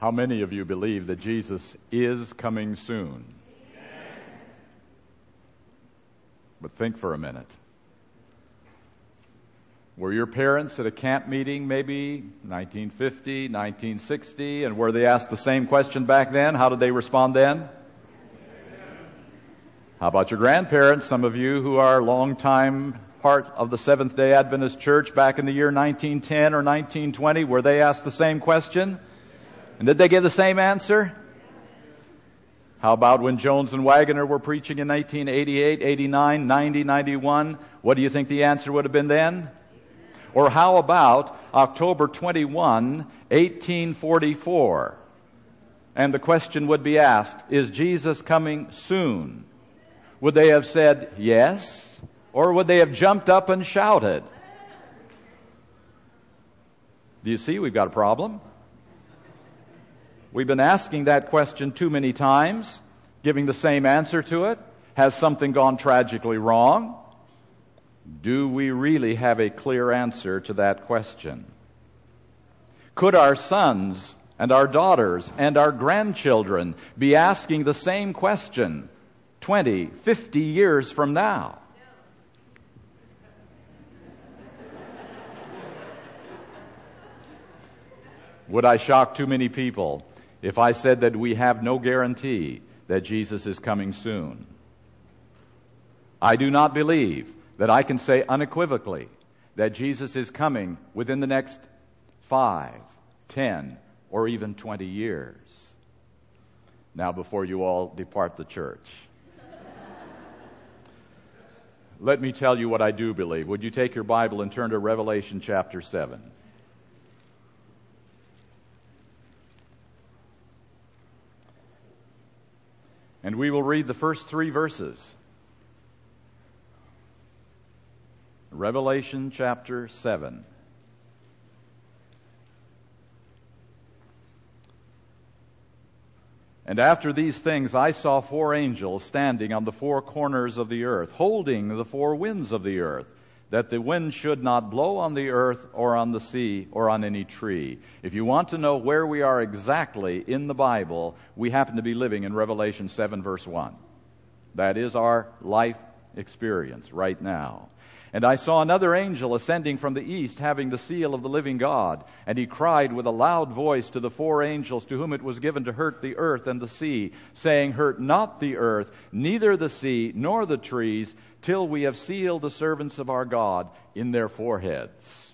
How many of you believe that Jesus is coming soon? But think for a minute. Were your parents at a camp meeting maybe 1950, 1960, and were they asked the same question back then? How did they respond then? How about your grandparents? Some of you who are long-time part of the Seventh day Adventist Church back in the year 1910 or 1920, were they asked the same question? And did they give the same answer? How about when Jones and Waggoner were preaching in 1988, 89, 90, 91? What do you think the answer would have been then? Or how about October 21, 1844? And the question would be asked, is Jesus coming soon? Would they have said yes? Or would they have jumped up and shouted? Do you see we've got a problem? We've been asking that question too many times, giving the same answer to it. Has something gone tragically wrong? Do we really have a clear answer to that question? Could our sons and our daughters and our grandchildren be asking the same question 20, 50 years from now? Would I shock too many people if I said that we have no guarantee that Jesus is coming soon? I do not believe that I can say unequivocally that Jesus is coming within the next five, ten, or even twenty years. Now, before you all depart the church, let me tell you what I do believe. Would you take your Bible and turn to Revelation chapter 7? And we will read the first three verses. Revelation chapter 7. And after these things I saw four angels standing on the four corners of the earth, holding the four winds of the earth that the wind should not blow on the earth or on the sea or on any tree. If you want to know where we are exactly in the Bible, we happen to be living in Revelation 7 verse 1. That is our life experience right now. And I saw another angel ascending from the east, having the seal of the living God. And he cried with a loud voice to the four angels to whom it was given to hurt the earth and the sea, saying, Hurt not the earth, neither the sea, nor the trees, till we have sealed the servants of our God in their foreheads.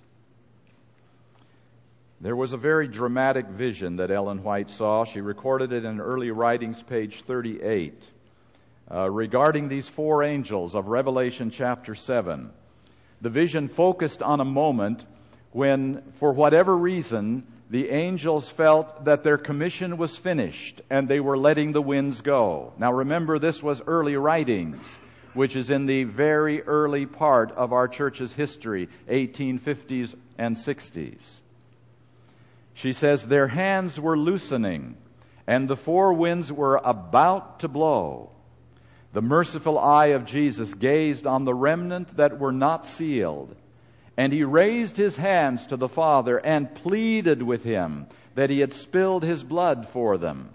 There was a very dramatic vision that Ellen White saw. She recorded it in early writings, page 38, uh, regarding these four angels of Revelation chapter 7. The vision focused on a moment when, for whatever reason, the angels felt that their commission was finished and they were letting the winds go. Now remember, this was early writings which is in the very early part of our church's history, 1850s and 60s. She says, Their hands were loosening, and the four winds were about to blow. The merciful eye of Jesus gazed on the remnant that were not sealed, and he raised his hands to the Father and pleaded with him that he had spilled his blood for them.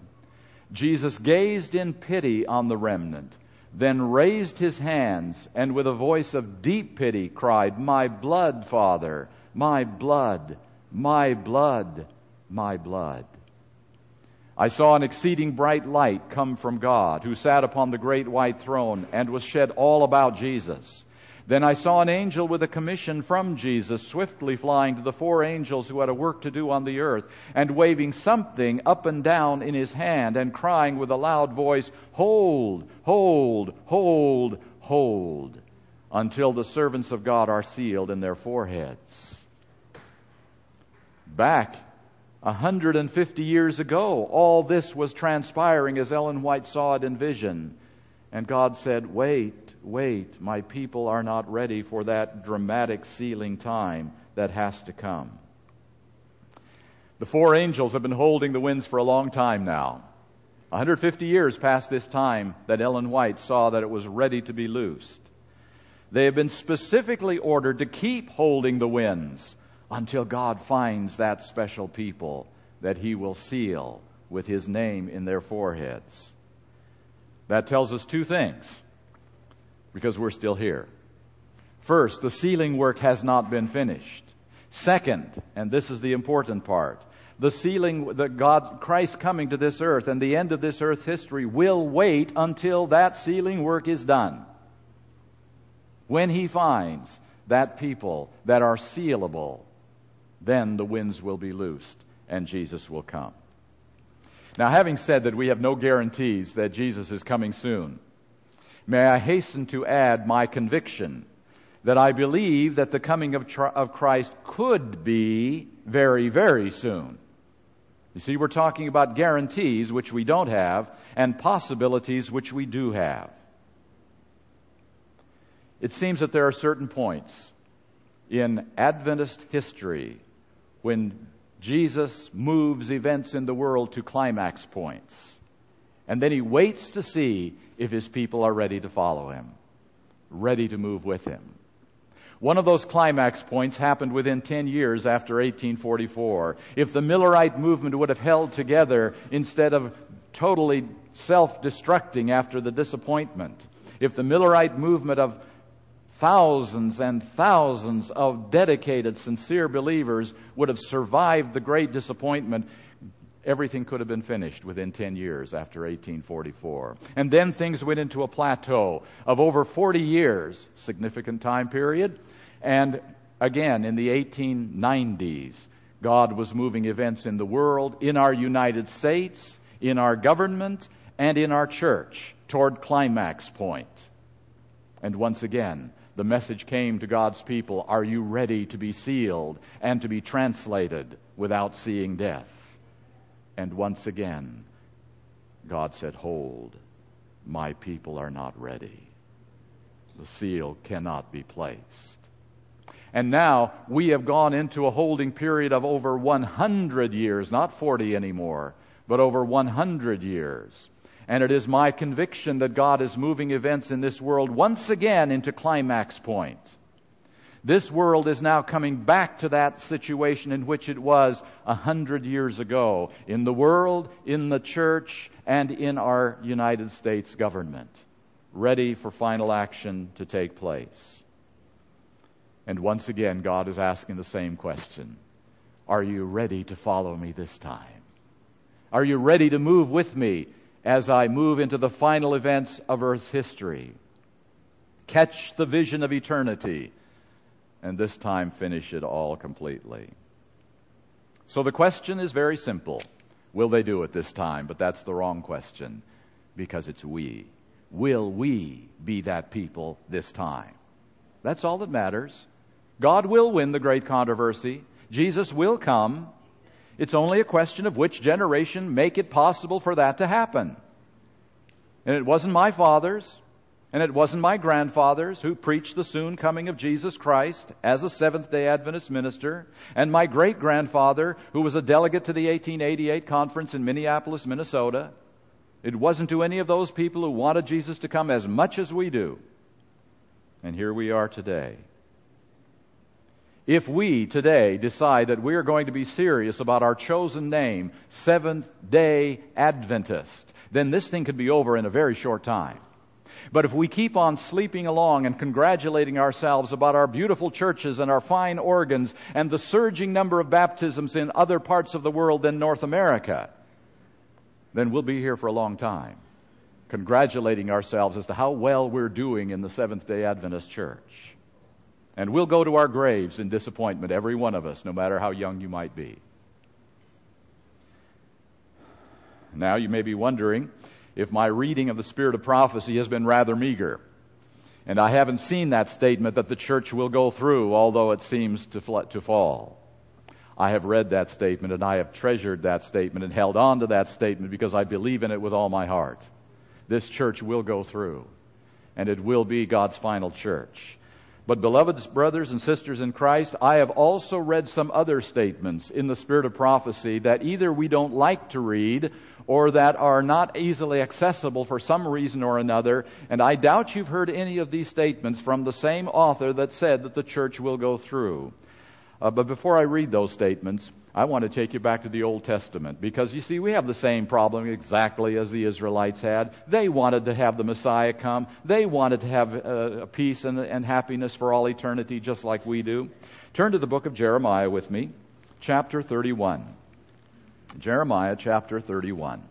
Jesus gazed in pity on the remnant then raised his hands and with a voice of deep pity cried, My blood, Father, my blood, my blood, my blood. I saw an exceeding bright light come from God, who sat upon the great white throne and was shed all about Jesus. Then I saw an angel with a commission from Jesus swiftly flying to the four angels who had a work to do on the earth and waving something up and down in his hand and crying with a loud voice, Hold, hold, hold, hold, until the servants of God are sealed in their foreheads. Back 150 years ago, all this was transpiring as Ellen White saw it in vision. And God said, Wait, wait, my people are not ready for that dramatic sealing time that has to come. The four angels have been holding the winds for a long time now. 150 years past this time that Ellen White saw that it was ready to be loosed. They have been specifically ordered to keep holding the winds until God finds that special people that he will seal with his name in their foreheads. That tells us two things because we're still here. First, the sealing work has not been finished. Second, and this is the important part, the sealing that God, Christ coming to this earth and the end of this earth's history will wait until that sealing work is done. When he finds that people that are sealable, then the winds will be loosed and Jesus will come. Now, having said that we have no guarantees that Jesus is coming soon, may I hasten to add my conviction that I believe that the coming of, of Christ could be very, very soon. You see, we're talking about guarantees which we don't have and possibilities which we do have. It seems that there are certain points in Adventist history when Jesus moves events in the world to climax points. And then he waits to see if his people are ready to follow him, ready to move with him. One of those climax points happened within 10 years after 1844. If the Millerite movement would have held together instead of totally self-destructing after the disappointment, if the Millerite movement of thousands and thousands of dedicated, sincere believers would have survived the great disappointment, everything could have been finished within 10 years after 1844. And then things went into a plateau of over 40 years, significant time period. And again, in the 1890s, God was moving events in the world, in our United States, in our government, and in our church toward climax point. And once again, the message came to God's people Are you ready to be sealed and to be translated without seeing death? And once again, God said, Hold, my people are not ready. The seal cannot be placed. And now we have gone into a holding period of over 100 years, not 40 anymore, but over 100 years. And it is my conviction that God is moving events in this world once again into climax point. This world is now coming back to that situation in which it was a hundred years ago in the world, in the church, and in our United States government, ready for final action to take place. And once again, God is asking the same question. Are you ready to follow me this time? Are you ready to move with me as I move into the final events of Earth's history. Catch the vision of eternity, and this time finish it all completely. So the question is very simple. Will they do it this time? But that's the wrong question because it's we. Will we be that people this time? That's all that matters. God will win the great controversy. Jesus will come. It's only a question of which generation make it possible for that to happen. And it wasn't my fathers, and it wasn't my grandfathers who preached the soon coming of Jesus Christ as a Seventh day Adventist minister, and my great grandfather who was a delegate to the 1888 conference in Minneapolis, Minnesota. It wasn't to any of those people who wanted Jesus to come as much as we do. And here we are today. If we today decide that we are going to be serious about our chosen name, Seventh day Adventist, then this thing could be over in a very short time. But if we keep on sleeping along and congratulating ourselves about our beautiful churches and our fine organs and the surging number of baptisms in other parts of the world than North America, then we'll be here for a long time, congratulating ourselves as to how well we're doing in the Seventh day Adventist Church. And we'll go to our graves in disappointment, every one of us, no matter how young you might be. Now, you may be wondering if my reading of the spirit of prophecy has been rather meager. And I haven't seen that statement that the church will go through, although it seems to, fl- to fall. I have read that statement and I have treasured that statement and held on to that statement because I believe in it with all my heart. This church will go through and it will be God's final church. But beloved brothers and sisters in Christ, I have also read some other statements in the spirit of prophecy that either we don't like to read or that are not easily accessible for some reason or another. And I doubt you've heard any of these statements from the same author that said that the church will go through. Uh, but before I read those statements, I want to take you back to the Old Testament because you see, we have the same problem exactly as the Israelites had. They wanted to have the Messiah come. They wanted to have uh, peace and, and happiness for all eternity just like we do. Turn to the book of Jeremiah with me, chapter 31. Jeremiah chapter 31.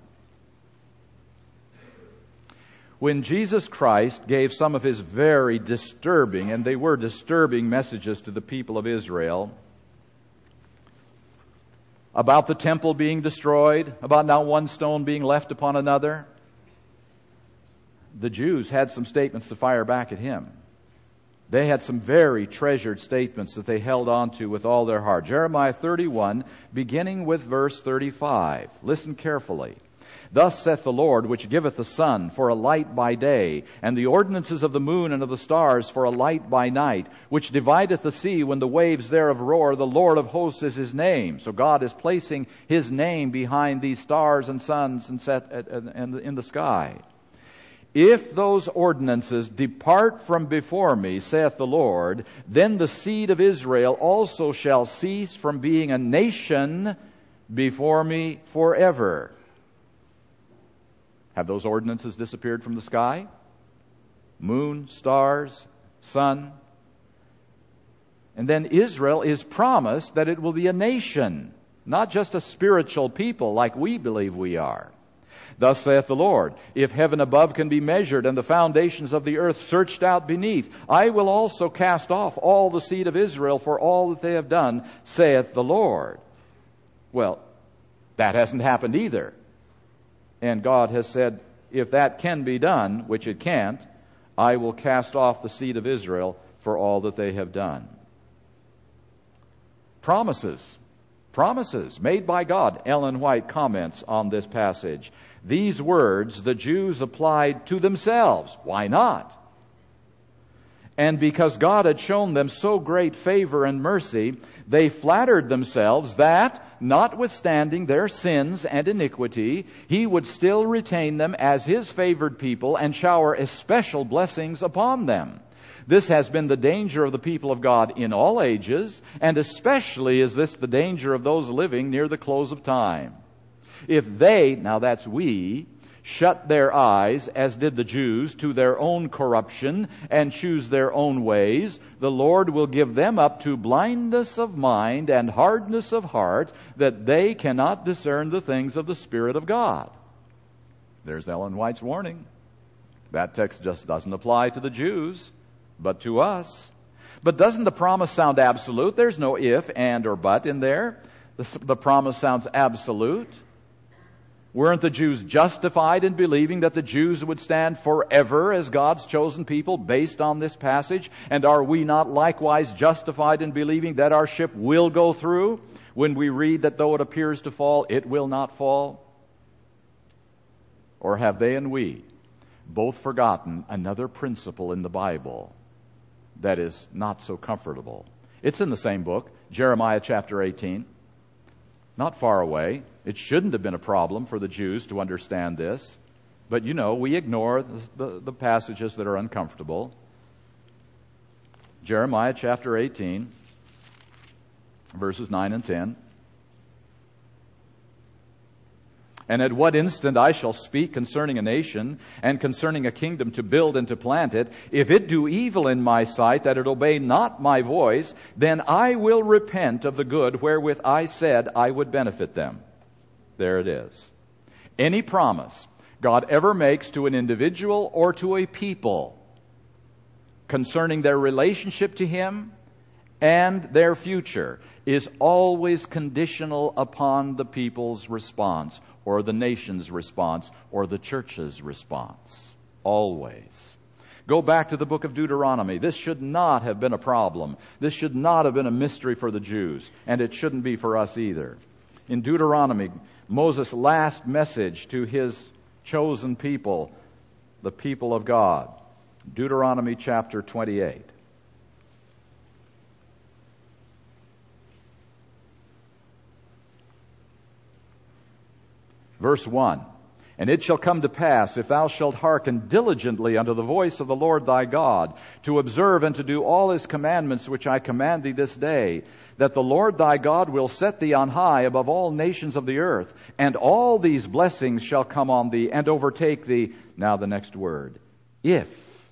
When Jesus Christ gave some of his very disturbing, and they were disturbing messages to the people of Israel, about the temple being destroyed, about not one stone being left upon another. The Jews had some statements to fire back at him. They had some very treasured statements that they held on to with all their heart. Jeremiah 31, beginning with verse 35. Listen carefully. Thus saith the Lord, which giveth the sun for a light by day, and the ordinances of the moon and of the stars for a light by night, which divideth the sea when the waves thereof roar, the Lord of hosts is his name. So God is placing his name behind these stars and suns and set in the sky. If those ordinances depart from before me, saith the Lord, then the seed of Israel also shall cease from being a nation before me forever. Have those ordinances disappeared from the sky? Moon, stars, sun. And then Israel is promised that it will be a nation, not just a spiritual people like we believe we are. Thus saith the Lord, if heaven above can be measured and the foundations of the earth searched out beneath, I will also cast off all the seed of Israel for all that they have done, saith the Lord. Well, that hasn't happened either. And God has said, if that can be done, which it can't, I will cast off the seed of Israel for all that they have done. Promises. Promises made by God. Ellen White comments on this passage. These words the Jews applied to themselves. Why not? And because God had shown them so great favor and mercy, they flattered themselves that, notwithstanding their sins and iniquity, He would still retain them as His favored people and shower especial blessings upon them. This has been the danger of the people of God in all ages, and especially is this the danger of those living near the close of time. If they, now that's we, shut their eyes, as did the Jews, to their own corruption and choose their own ways, the Lord will give them up to blindness of mind and hardness of heart that they cannot discern the things of the Spirit of God. There's Ellen White's warning. That text just doesn't apply to the Jews, but to us. But doesn't the promise sound absolute? There's no if, and, or but in there. The, the promise sounds absolute. Weren't the Jews justified in believing that the Jews would stand forever as God's chosen people based on this passage? And are we not likewise justified in believing that our ship will go through when we read that though it appears to fall, it will not fall? Or have they and we both forgotten another principle in the Bible that is not so comfortable? It's in the same book, Jeremiah chapter 18. Not far away. It shouldn't have been a problem for the Jews to understand this. But you know, we ignore the, the, the passages that are uncomfortable. Jeremiah chapter 18, verses 9 and 10. And at what instant I shall speak concerning a nation and concerning a kingdom to build and to plant it, if it do evil in my sight that it obey not my voice, then I will repent of the good wherewith I said I would benefit them. There it is. Any promise God ever makes to an individual or to a people concerning their relationship to Him and their future is always conditional upon the people's response or the nation's response or the church's response. Always. Go back to the book of Deuteronomy. This should not have been a problem. This should not have been a mystery for the Jews, and it shouldn't be for us either. In Deuteronomy, Moses' last message to his chosen people, the people of God. Deuteronomy chapter 28. Verse 1. And it shall come to pass, if thou shalt hearken diligently unto the voice of the Lord thy God, to observe and to do all his commandments which I command thee this day, that the Lord thy God will set thee on high above all nations of the earth, and all these blessings shall come on thee and overtake thee. Now the next word. If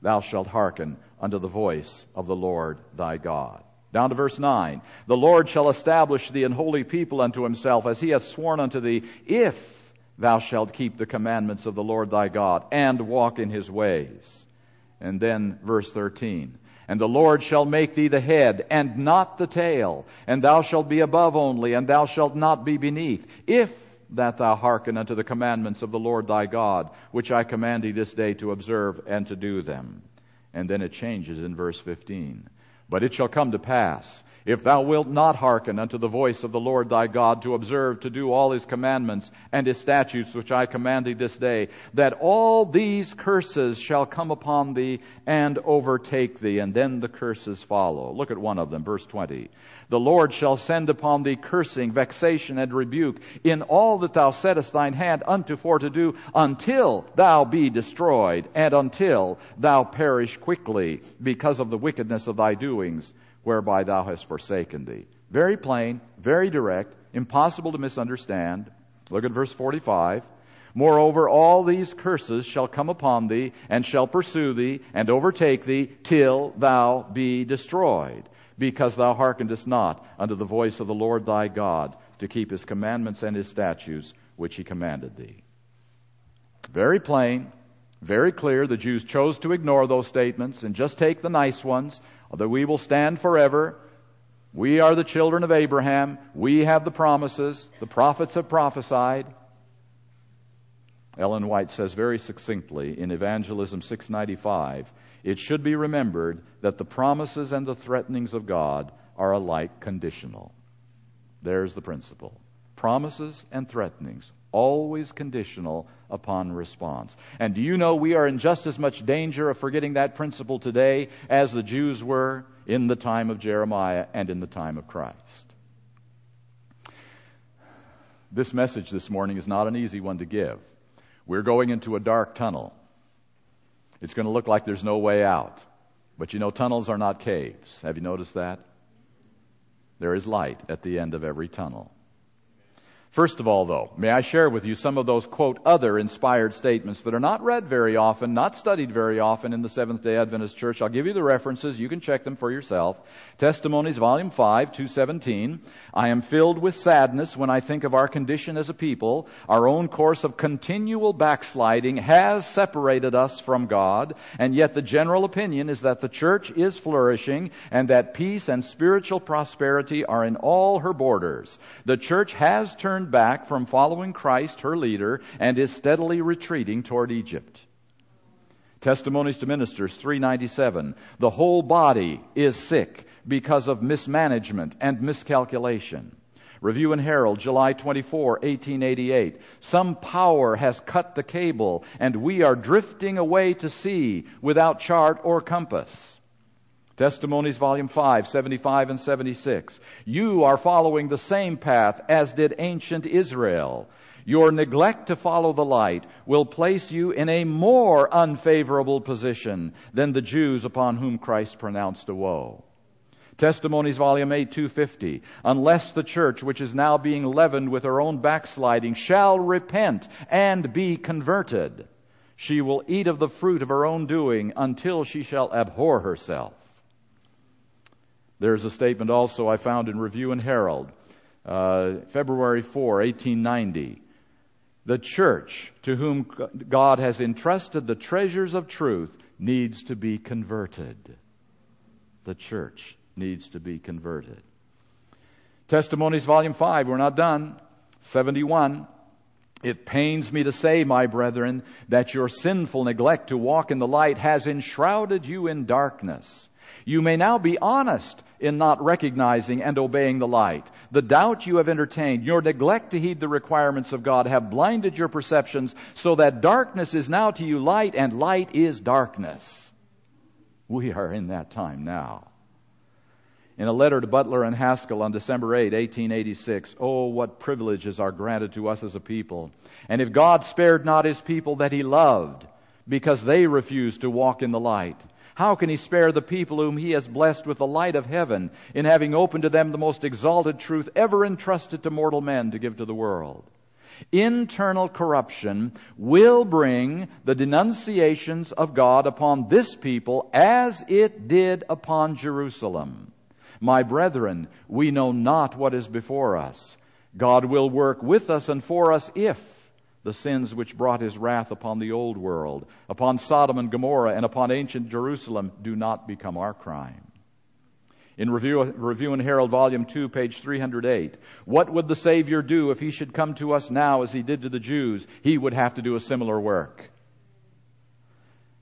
thou shalt hearken unto the voice of the Lord thy God. Down to verse 9. The Lord shall establish thee an holy people unto himself, as he hath sworn unto thee, if thou shalt keep the commandments of the Lord thy God and walk in his ways. And then verse 13. And the Lord shall make thee the head and not the tail, and thou shalt be above only, and thou shalt not be beneath, if that thou hearken unto the commandments of the Lord thy God, which I command thee this day to observe and to do them. And then it changes in verse 15. But it shall come to pass if thou wilt not hearken unto the voice of the Lord thy God to observe to do all his commandments and his statutes which I command thee this day, that all these curses shall come upon thee and overtake thee. And then the curses follow. Look at one of them, verse 20. The Lord shall send upon thee cursing, vexation, and rebuke in all that thou settest thine hand unto for to do until thou be destroyed and until thou perish quickly because of the wickedness of thy doings whereby thou hast forsaken thee. Very plain, very direct, impossible to misunderstand. Look at verse 45. Moreover, all these curses shall come upon thee, and shall pursue thee, and overtake thee, till thou be destroyed, because thou hearkenedest not unto the voice of the Lord thy God, to keep his commandments and his statutes, which he commanded thee. Very plain, very clear. The Jews chose to ignore those statements and just take the nice ones that we will stand forever. We are the children of Abraham. We have the promises. The prophets have prophesied. Ellen White says very succinctly in Evangelism 695, it should be remembered that the promises and the threatenings of God are alike conditional. There's the principle. Promises and threatenings, always conditional upon response. And do you know we are in just as much danger of forgetting that principle today as the Jews were in the time of Jeremiah and in the time of Christ? This message this morning is not an easy one to give. We're going into a dark tunnel. It's going to look like there's no way out. But you know, tunnels are not caves. Have you noticed that? There is light at the end of every tunnel. First of all, though, may I share with you some of those, quote, other inspired statements that are not read very often, not studied very often in the Seventh day Adventist Church. I'll give you the references. You can check them for yourself. Testimonies, Volume 5, 217. I am filled with sadness when I think of our condition as a people. Our own course of continual backsliding has separated us from God, and yet the general opinion is that the church is flourishing and that peace and spiritual prosperity are in all her borders. The church has turned turned back from following Christ, her leader, and is steadily retreating toward Egypt. Testimonies to Ministers 397. The whole body is sick because of mismanagement and miscalculation. Review and Herald, July 24, 1888. Some power has cut the cable and we are drifting away to sea without chart or compass. Testimonies, Volume 5, 75 and 76. You are following the same path as did ancient Israel. Your neglect to follow the light will place you in a more unfavorable position than the Jews upon whom Christ pronounced a woe. Testimonies, Volume 8, 250. Unless the church, which is now being leavened with her own backsliding, shall repent and be converted, she will eat of the fruit of her own doing until she shall abhor herself. There's a statement also I found in Review and Herald, uh, February 4, 1890. The church to whom God has entrusted the treasures of truth needs to be converted. The church needs to be converted. Testimonies, Volume 5, we're not done. 71. It pains me to say, my brethren, that your sinful neglect to walk in the light has enshrouded you in darkness. You may now be honest in not recognizing and obeying the light. The doubt you have entertained, your neglect to heed the requirements of God have blinded your perceptions so that darkness is now to you light and light is darkness. We are in that time now. in a letter to Butler and Haskell on December 8, 1886, Oh, what privileges are granted to us as a people. And if God spared not his people that he loved, because they refused to walk in the light, how can he spare the people whom he has blessed with the light of heaven in having opened to them the most exalted truth ever entrusted to mortal men to give to the world? Internal corruption will bring the denunciations of God upon this people as it did upon Jerusalem. My brethren, we know not what is before us. God will work with us and for us if the sins which brought his wrath upon the old world, upon Sodom and Gomorrah, and upon ancient Jerusalem do not become our crime. In Review, Review and Herald, Volume 2, page 308, what would the Savior do if he should come to us now as he did to the Jews? He would have to do a similar work.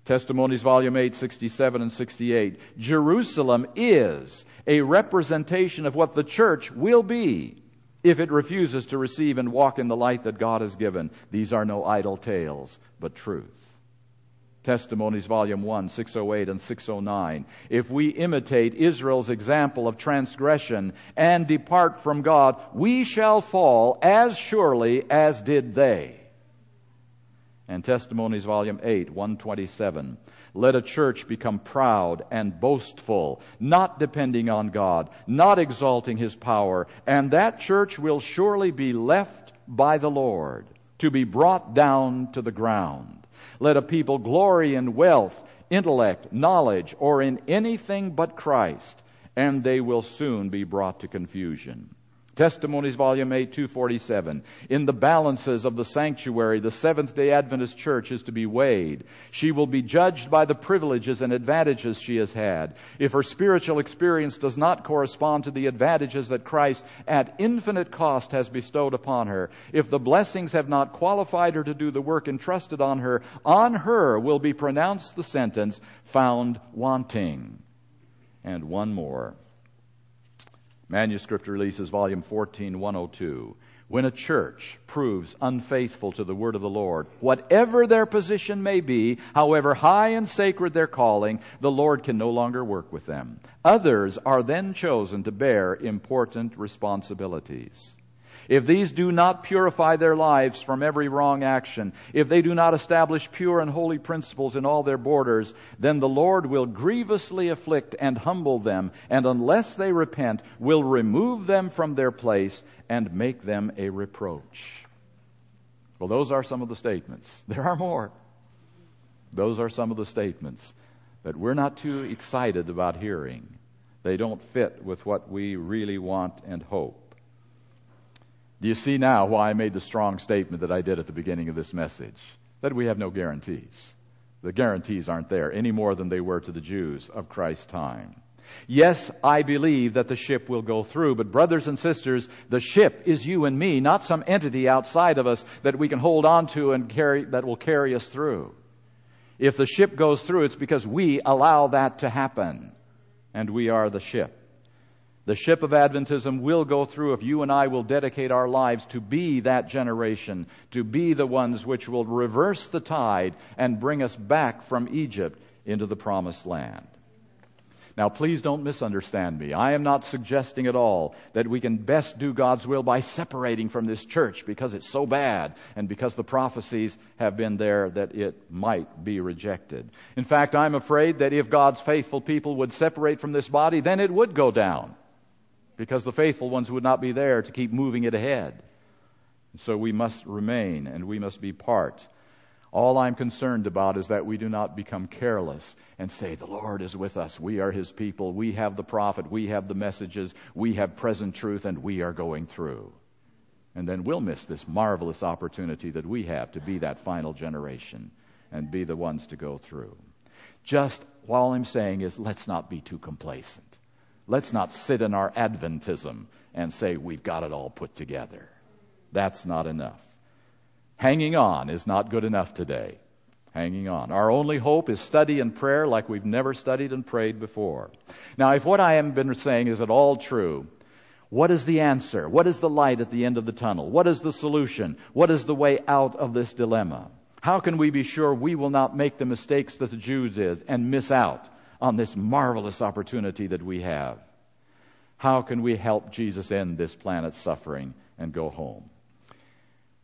Testimonies, Volume 8, 67 and 68. Jerusalem is a representation of what the church will be if it refuses to receive and walk in the light that God has given. These are no idle tales, but truth. Testimonies, Volume 1, 608 and 609. If we imitate Israel's example of transgression and depart from God, we shall fall as surely as did they. And Testimonies, Volume 8, 127. Let a church become proud and boastful, not depending on God, not exalting His power, and that church will surely be left by the Lord to be brought down to the ground. Let a people glory in wealth, intellect, knowledge, or in anything but Christ, and they will soon be brought to confusion. Testimonies, Volume 8, 247. In the balances of the sanctuary, the Seventh day Adventist Church is to be weighed. She will be judged by the privileges and advantages she has had. If her spiritual experience does not correspond to the advantages that Christ at infinite cost has bestowed upon her, if the blessings have not qualified her to do the work entrusted on her, on her will be pronounced the sentence, found wanting. And one more. Manuscript Releases, Volume 14, 102. When a church proves unfaithful to the word of the Lord, whatever their position may be, however high and sacred their calling, the Lord can no longer work with them. Others are then chosen to bear important responsibilities. If these do not purify their lives from every wrong action, if they do not establish pure and holy principles in all their borders, then the Lord will grievously afflict and humble them, and unless they repent, will remove them from their place and make them a reproach. Well, those are some of the statements. There are more. Those are some of the statements that we're not too excited about hearing. They don't fit with what we really want and hope. Do you see now why I made the strong statement that I did at the beginning of this message? That we have no guarantees. The guarantees aren't there any more than they were to the Jews of Christ's time. Yes, I believe that the ship will go through, but brothers and sisters, the ship is you and me, not some entity outside of us that we can hold on to and carry, that will carry us through. If the ship goes through, it's because we allow that to happen. And we are the ship. The ship of Adventism will go through if you and I will dedicate our lives to be that generation, to be the ones which will reverse the tide and bring us back from Egypt into the promised land. Now, please don't misunderstand me. I am not suggesting at all that we can best do God's will by separating from this church because it's so bad and because the prophecies have been there that it might be rejected. In fact, I'm afraid that if God's faithful people would separate from this body, then it would go down because the faithful ones would not be there to keep moving it ahead. So we must remain and we must be part. All I'm concerned about is that we do not become careless and say, The Lord is with us. We are His people. We have the prophet. We have the messages. We have present truth and we are going through. And then we'll miss this marvelous opportunity that we have to be that final generation and be the ones to go through. Just all I'm saying is let's not be too complacent. Let's not sit in our Adventism and say we've got it all put together. That's not enough. Hanging on is not good enough today. Hanging on. Our only hope is study and prayer like we've never studied and prayed before. Now, if what I have been saying is at all true, what is the answer? What is the light at the end of the tunnel? What is the solution? What is the way out of this dilemma? How can we be sure we will not make the mistakes that the Jews did and miss out on this marvelous opportunity that we have. How can we help Jesus end this planet's suffering and go home?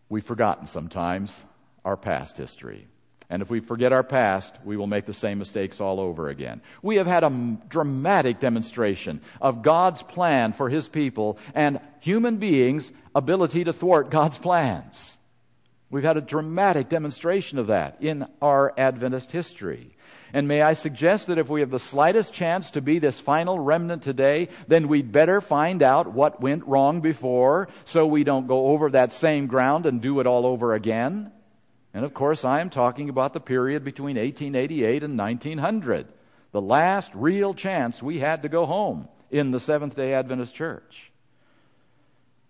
We've forgotten sometimes our past history. And if we forget our past, we will make the same mistakes all over again. We have had a dramatic demonstration of God's plan for His people and human beings' ability to thwart God's plans. We've had a dramatic demonstration of that in our Adventist history. And may I suggest that if we have the slightest chance to be this final remnant today, then we'd better find out what went wrong before so we don't go over that same ground and do it all over again. And of course, I am talking about the period between 1888 and 1900, the last real chance we had to go home in the Seventh day Adventist Church.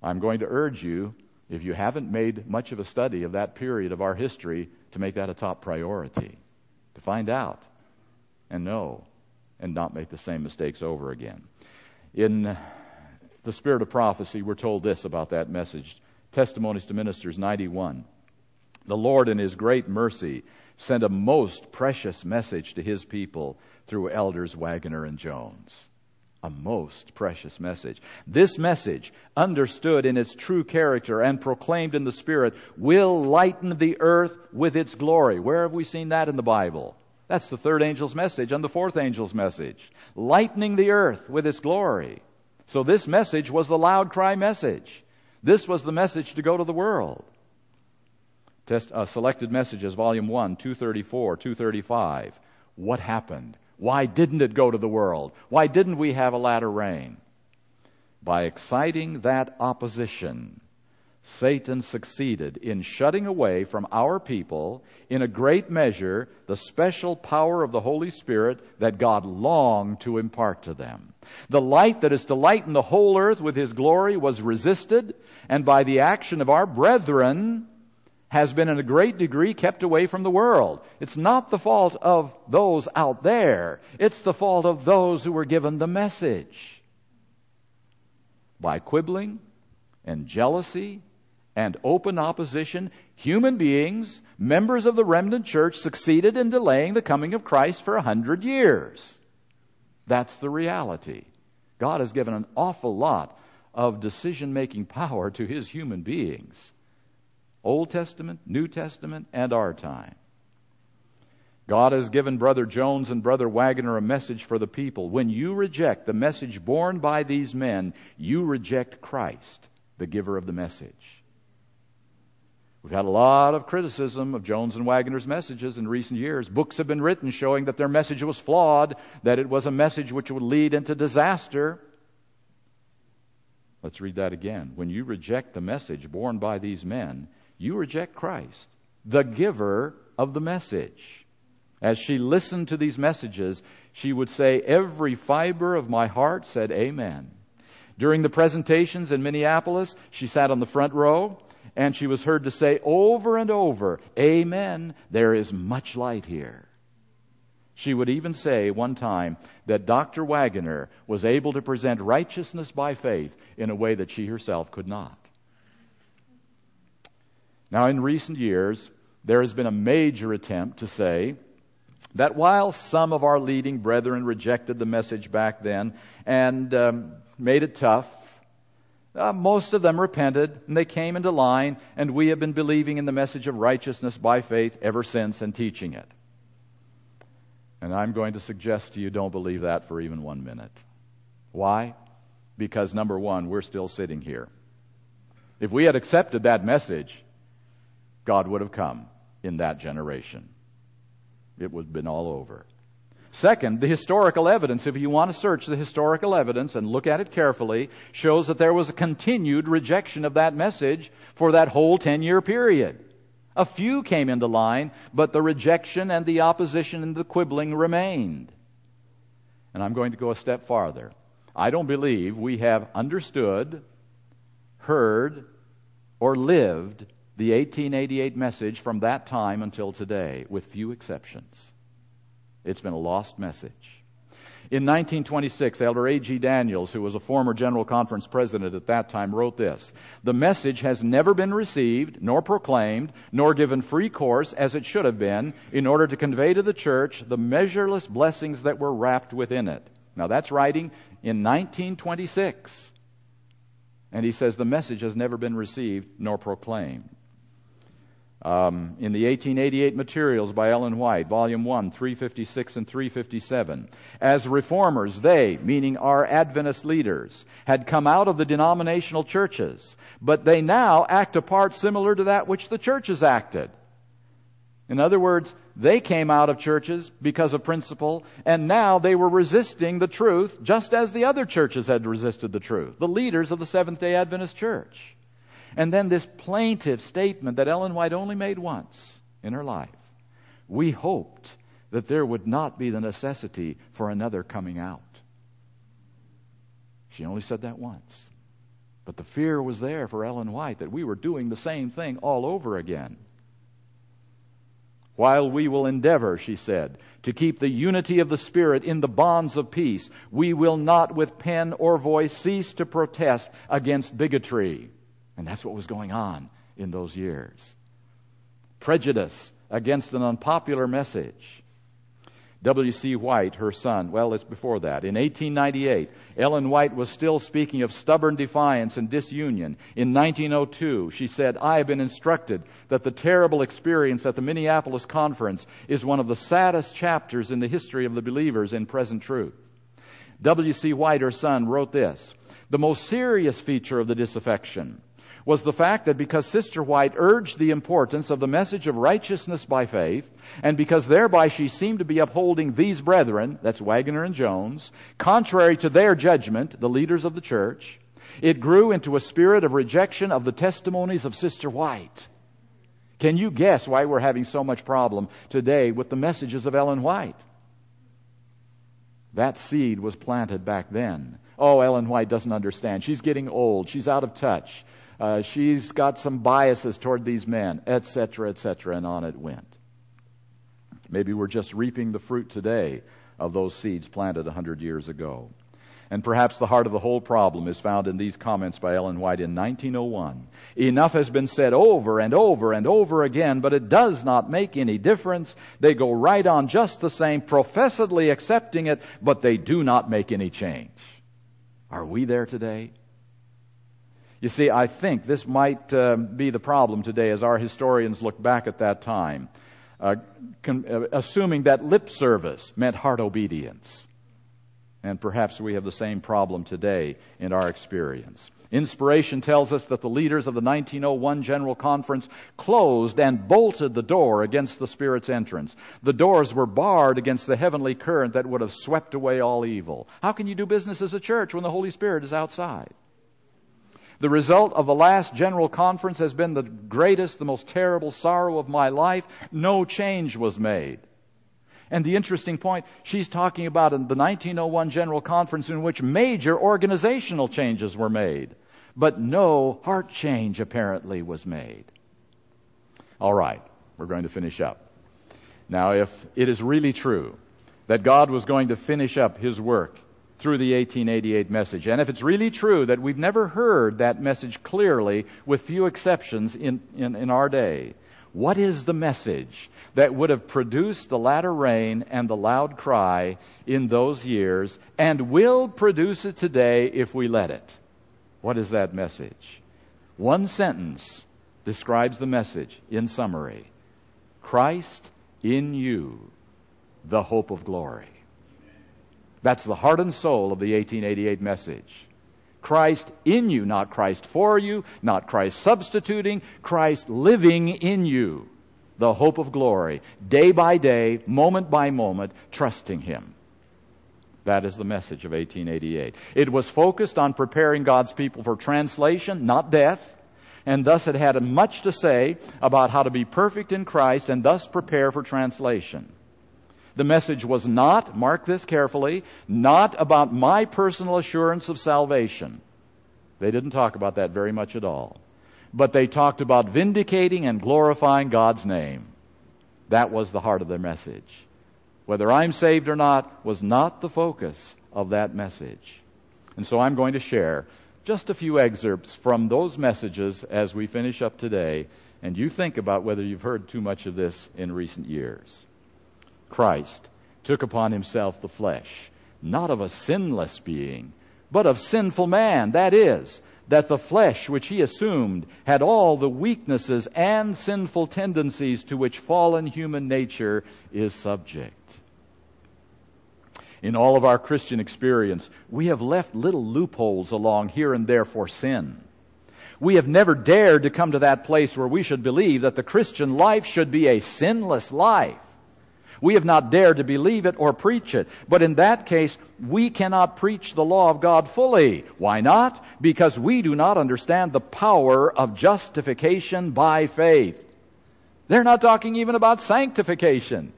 I'm going to urge you, if you haven't made much of a study of that period of our history, to make that a top priority, to find out and know and not make the same mistakes over again. In the spirit of prophecy, we're told this about that message Testimonies to Ministers 91. The Lord, in His great mercy, sent a most precious message to His people through elders Waggoner and Jones. A most precious message. This message, understood in its true character and proclaimed in the Spirit, will lighten the earth with its glory. Where have we seen that in the Bible? That's the third angel's message and the fourth angel's message. Lightening the earth with its glory. So this message was the loud cry message. This was the message to go to the world. Test, uh, selected messages, volume 1, 234, 235. What happened? Why didn't it go to the world? Why didn't we have a latter rain? By exciting that opposition, Satan succeeded in shutting away from our people, in a great measure, the special power of the Holy Spirit that God longed to impart to them. The light that is to lighten the whole earth with His glory was resisted, and by the action of our brethren, has been in a great degree kept away from the world. It's not the fault of those out there. It's the fault of those who were given the message. By quibbling and jealousy and open opposition, human beings, members of the remnant church, succeeded in delaying the coming of Christ for a hundred years. That's the reality. God has given an awful lot of decision making power to his human beings. Old Testament, New Testament, and our time. God has given Brother Jones and Brother Waggoner a message for the people. When you reject the message borne by these men, you reject Christ, the giver of the message. We've had a lot of criticism of Jones and Waggoner's messages in recent years. Books have been written showing that their message was flawed, that it was a message which would lead into disaster. Let's read that again. When you reject the message borne by these men, you reject Christ, the giver of the message. As she listened to these messages, she would say, Every fiber of my heart said Amen. During the presentations in Minneapolis, she sat on the front row and she was heard to say over and over, Amen. There is much light here. She would even say one time that Dr. Waggoner was able to present righteousness by faith in a way that she herself could not. Now, in recent years, there has been a major attempt to say that while some of our leading brethren rejected the message back then and um, made it tough, uh, most of them repented and they came into line, and we have been believing in the message of righteousness by faith ever since and teaching it. And I'm going to suggest to you don't believe that for even one minute. Why? Because number one, we're still sitting here. If we had accepted that message, God would have come in that generation. It would have been all over. Second, the historical evidence, if you want to search the historical evidence and look at it carefully, shows that there was a continued rejection of that message for that whole 10 year period. A few came into line, but the rejection and the opposition and the quibbling remained. And I'm going to go a step farther. I don't believe we have understood, heard, or lived the 1888 message from that time until today, with few exceptions. It's been a lost message. In 1926, Elder A.G. Daniells, who was a former General Conference president at that time, wrote this The message has never been received, nor proclaimed, nor given free course as it should have been, in order to convey to the church the measureless blessings that were wrapped within it. Now that's writing in 1926. And he says the message has never been received nor proclaimed. Um, in the 1888 materials by Ellen White, Volume 1, 356 and 357. As reformers, they, meaning our Adventist leaders, had come out of the denominational churches, but they now act a part similar to that which the churches acted. In other words, they came out of churches because of principle, and now they were resisting the truth just as the other churches had resisted the truth, the leaders of the Seventh day Adventist Church. And then this plaintive statement that Ellen White only made once in her life. We hoped that there would not be the necessity for another coming out. She only said that once. But the fear was there for Ellen White that we were doing the same thing all over again. While we will endeavor, she said, to keep the unity of the Spirit in the bonds of peace, we will not with pen or voice cease to protest against bigotry. And that's what was going on in those years. Prejudice against an unpopular message. W.C. White, her son, well, it's before that. In 1898, Ellen White was still speaking of stubborn defiance and disunion. In 1902, she said, I have been instructed that the terrible experience at the Minneapolis conference is one of the saddest chapters in the history of the believers in present truth. W.C. White, her son, wrote this, the most serious feature of the disaffection was the fact that because Sister White urged the importance of the message of righteousness by faith, and because thereby she seemed to be upholding these brethren, that's Waggoner and Jones, contrary to their judgment, the leaders of the church, it grew into a spirit of rejection of the testimonies of Sister White. Can you guess why we're having so much problem today with the messages of Ellen White? That seed was planted back then. Oh, Ellen White doesn't understand. She's getting old. She's out of touch. Uh, she's got some biases toward these men, etc., etc., and on it went. Maybe we're just reaping the fruit today of those seeds planted a hundred years ago. And perhaps the heart of the whole problem is found in these comments by Ellen White in 1901. Enough has been said over and over and over again, but it does not make any difference. They go right on just the same, professedly accepting it, but they do not make any change. Are we there today? You see, I think this might uh, be the problem today as our historians look back at that time, uh, con- uh, assuming that lip service meant heart obedience. And perhaps we have the same problem today in our experience. Inspiration tells us that the leaders of the 1901 General Conference closed and bolted the door against the Spirit's entrance. The doors were barred against the heavenly current that would have swept away all evil. How can you do business as a church when the Holy Spirit is outside? The result of the last general conference has been the greatest, the most terrible sorrow of my life. No change was made. And the interesting point, she's talking about in the 1901 General Conference in which major organizational changes were made, but no heart change apparently was made. All right, we're going to finish up. Now, if it is really true that God was going to finish up His work through the 1888 message. And if it's really true that we've never heard that message clearly, with few exceptions in, in, in, our day, what is the message that would have produced the latter rain and the loud cry in those years and will produce it today if we let it? What is that message? One sentence describes the message in summary Christ in you, the hope of glory. That's the heart and soul of the 1888 message. Christ in you, not Christ for you, not Christ substituting, Christ living in you. The hope of glory, day by day, moment by moment, trusting Him. That is the message of 1888. It was focused on preparing God's people for translation, not death, and thus it had much to say about how to be perfect in Christ and thus prepare for translation. The message was not, mark this carefully, not about my personal assurance of salvation. They didn't talk about that very much at all. But they talked about vindicating and glorifying God's name. That was the heart of their message. Whether I'm saved or not was not the focus of that message. And so I'm going to share just a few excerpts from those messages as we finish up today, and you think about whether you've heard too much of this in recent years. Christ took upon himself the flesh, not of a sinless being, but of sinful man. That is, that the flesh which he assumed had all the weaknesses and sinful tendencies to which fallen human nature is subject. In all of our Christian experience, we have left little loopholes along here and there for sin. We have never dared to come to that place where we should believe that the Christian life should be a sinless life. We have not dared to believe it or preach it. But in that case, we cannot preach the law of God fully. Why not? Because we do not understand the power of justification by faith. They're not talking even about sanctification.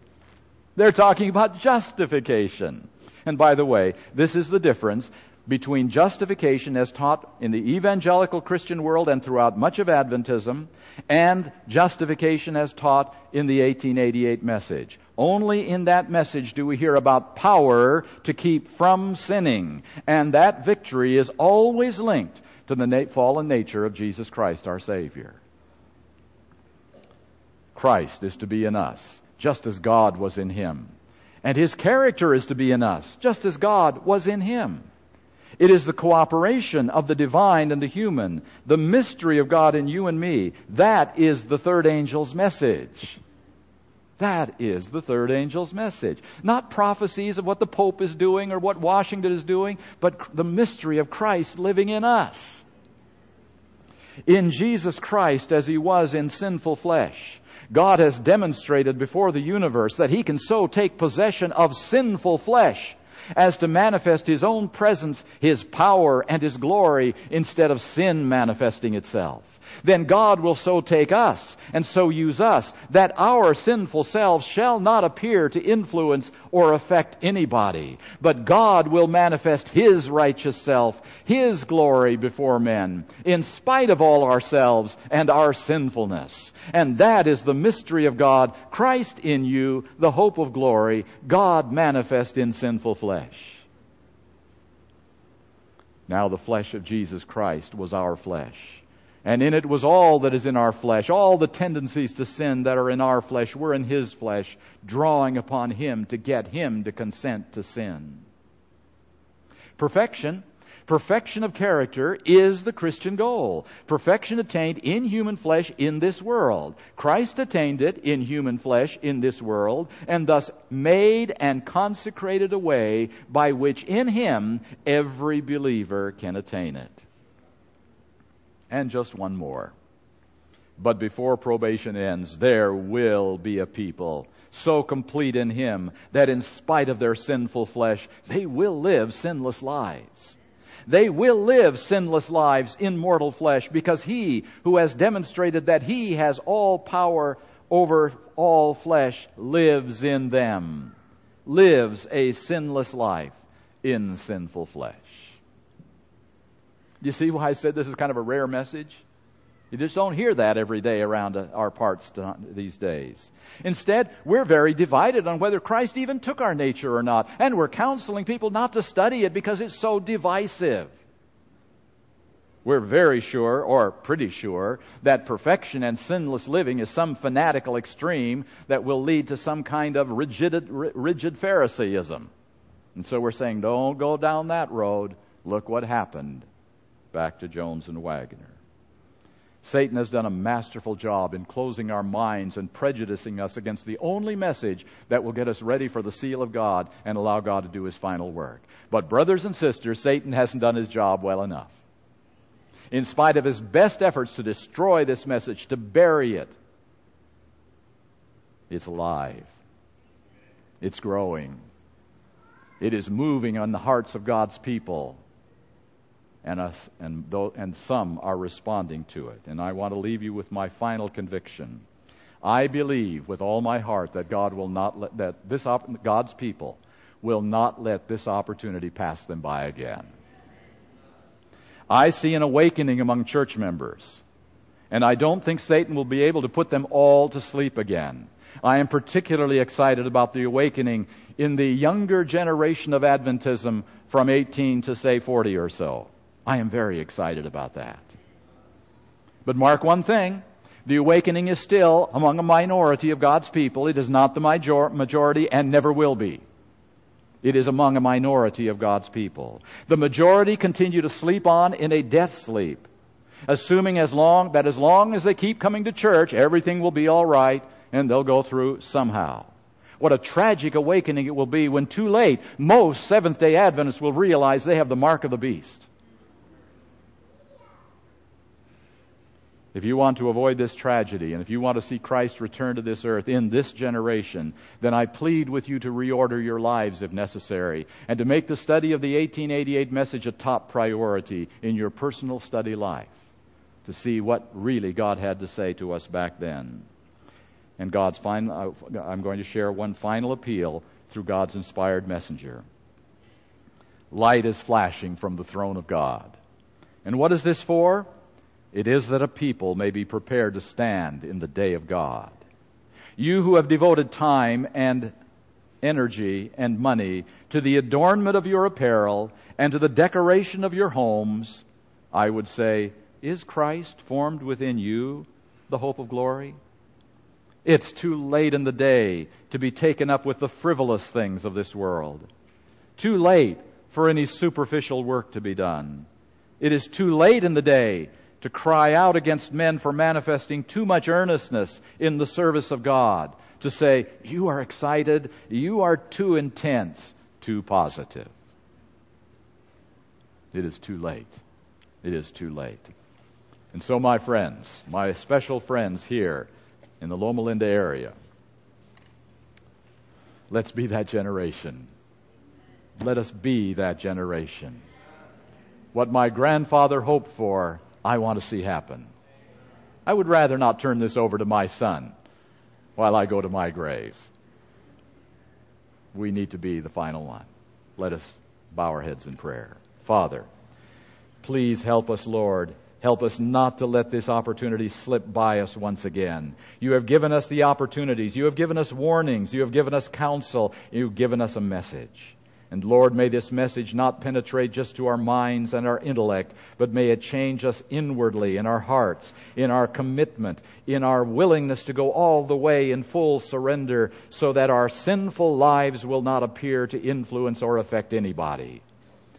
They're talking about justification. And by the way, this is the difference between justification as taught in the evangelical Christian world and throughout much of Adventism and justification as taught in the 1888 message. Only in that message do we hear about power to keep from sinning. And that victory is always linked to the fallen nature of Jesus Christ, our Savior. Christ is to be in us, just as God was in Him. And His character is to be in us, just as God was in Him. It is the cooperation of the divine and the human, the mystery of God in you and me. That is the third angel's message. That is the third angel's message. Not prophecies of what the Pope is doing or what Washington is doing, but the mystery of Christ living in us. In Jesus Christ as he was in sinful flesh, God has demonstrated before the universe that he can so take possession of sinful flesh as to manifest His own presence, His power, and His glory instead of sin manifesting itself. Then God will so take us and so use us that our sinful selves shall not appear to influence or affect anybody, but God will manifest His righteous self, His glory before men, in spite of all ourselves and our sinfulness. And that is the mystery of God, Christ in you, the hope of glory, God manifest in sinful flesh. Now the flesh of Jesus Christ was our flesh and in it was all that is in our flesh, all the tendencies to sin that are in our flesh were in his flesh, drawing upon him to get him to consent to sin. Perfection, perfection of character is the Christian goal. Perfection attained in human flesh in this world. Christ attained it in human flesh in this world, and thus made and consecrated a way by which in him every believer can attain it and just one more. But before probation ends, there will be a people so complete in Him that in spite of their sinful flesh, they will live sinless lives. They will live sinless lives in mortal flesh because He who has demonstrated that He has all power over all flesh lives in them, lives a sinless life in sinful flesh. Do you see why I said this is kind of a rare message? You just don't hear that every day around uh, our parts these days. Instead, we're very divided on whether Christ even took our nature or not, and we're counseling people not to study it because it's so divisive. We're very sure, or pretty sure, that perfection and sinless living is some fanatical extreme that will lead to some kind of rigid, rigid Pharisaism. And so we're saying, don't go down that road. Look what happened back to Jones and Waggoner. Satan has done a masterful job in closing our minds and prejudicing us against the only message that will get us ready for the seal of God and allow God to do his final work. But, brothers and sisters, Satan hasn't done his job well enough. In spite of his best efforts to destroy this message, to bury it, it's alive. It's growing. It is moving on the hearts of God's people and, us, and, and some are responding to it. And I want to leave you with my final conviction. I believe with all my heart that God will not let, that this op- God's people will not let this opportunity pass them by again. I see an awakening among church members, and I don't think Satan will be able to put them all to sleep again. I am particularly excited about the awakening in the younger generation of Adventism from 18 to say 40 or so. I am very excited about that. But mark one thing. The awakening is still among a minority of God's people. It is not the majority and never will be. It is among a minority of God's people. The majority continue to sleep on in a death sleep, assuming as long, that as long as they keep coming to church, everything will be alright and they'll go through somehow. What a tragic awakening it will be when too late, most Seventh day Adventists will realize they have the mark of the beast. If you want to avoid this tragedy, and if you want to see Christ return to this earth in this generation, then I plead with you to reorder your lives if necessary, and to make the study of the 1888 message a top priority in your personal study life, to see what really God had to say to us back then. And God's final, uh, I'm going to share one final appeal through God's inspired messenger. Light is flashing from the throne of God. And what is this for? It is that a people may be prepared to stand in the day of God. You who have devoted time and energy and money to the adornment of your apparel and to the decoration of your homes, I would say, is Christ formed within you the hope of glory? It's too late in the day to be taken up with the frivolous things of this world. Too late for any superficial work to be done. It is too late in the day to cry out against men for manifesting too much earnestness in the service of God, to say, you are excited, you are too intense, too positive. It is too late. It is too late. And so, my friends, my special friends here in the Loma Linda area, let's be that generation. Let us be that generation. What my grandfather hoped for, I want to see happen. I would rather not turn this over to my son while I go to my grave. We need to be the final one. Let us bow our heads in prayer. Father, please help us, Lord. Help us not to let this opportunity slip by us once again. You have given us the opportunities. You have given us warnings. You have given us counsel. You've given us a message. And Lord, may this message not penetrate just to our minds and our intellect, but may it change us inwardly in our hearts, in our commitment, in our willingness to go all the way in full surrender so that our sinful lives will not appear to influence or affect anybody.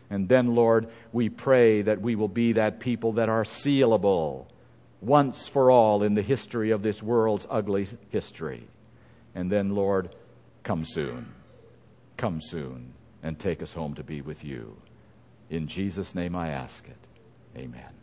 And then, Lord, we pray that we will be that people that are sealable once for all in the history of this world's ugly history. And then, Lord, come soon. Come soon and take us home to be with you. In Jesus' name I ask it. Amen.